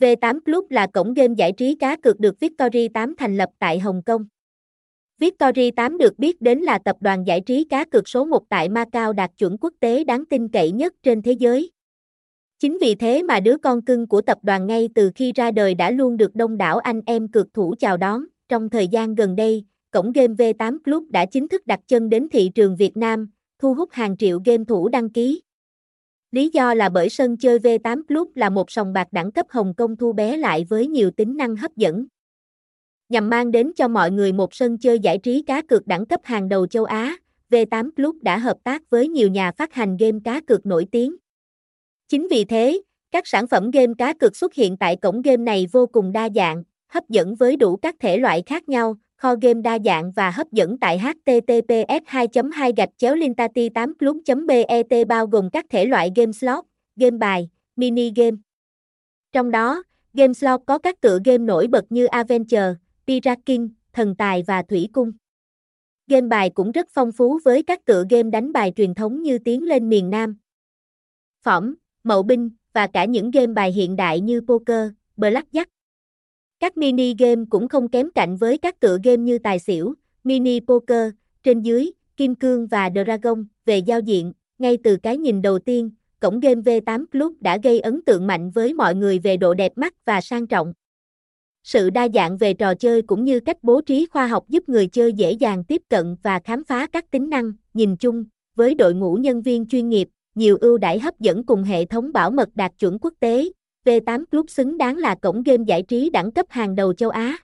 V8 Club là cổng game giải trí cá cược được Victory 8 thành lập tại Hồng Kông. Victory 8 được biết đến là tập đoàn giải trí cá cược số 1 tại Macau đạt chuẩn quốc tế đáng tin cậy nhất trên thế giới. Chính vì thế mà đứa con cưng của tập đoàn ngay từ khi ra đời đã luôn được đông đảo anh em cược thủ chào đón. Trong thời gian gần đây, cổng game V8 Club đã chính thức đặt chân đến thị trường Việt Nam, thu hút hàng triệu game thủ đăng ký. Lý do là bởi sân chơi V8 Club là một sòng bạc đẳng cấp Hồng Kông thu bé lại với nhiều tính năng hấp dẫn. Nhằm mang đến cho mọi người một sân chơi giải trí cá cược đẳng cấp hàng đầu châu Á, V8 Club đã hợp tác với nhiều nhà phát hành game cá cược nổi tiếng. Chính vì thế, các sản phẩm game cá cược xuất hiện tại cổng game này vô cùng đa dạng, hấp dẫn với đủ các thể loại khác nhau, kho game đa dạng và hấp dẫn tại https 2 2 gạch chéo lintati 8 club bet bao gồm các thể loại game slot, game bài, mini game. Trong đó, game slot có các tựa game nổi bật như Adventure, Piraking, Thần Tài và Thủy Cung. Game bài cũng rất phong phú với các tựa game đánh bài truyền thống như Tiến lên miền Nam, Phỏng, Mậu Binh, và cả những game bài hiện đại như poker, blackjack. Các mini game cũng không kém cạnh với các tựa game như tài xỉu, mini poker, trên dưới, kim cương và dragon. Về giao diện, ngay từ cái nhìn đầu tiên, cổng game V8 Club đã gây ấn tượng mạnh với mọi người về độ đẹp mắt và sang trọng. Sự đa dạng về trò chơi cũng như cách bố trí khoa học giúp người chơi dễ dàng tiếp cận và khám phá các tính năng, nhìn chung, với đội ngũ nhân viên chuyên nghiệp, nhiều ưu đãi hấp dẫn cùng hệ thống bảo mật đạt chuẩn quốc tế, V8 Club xứng đáng là cổng game giải trí đẳng cấp hàng đầu châu Á.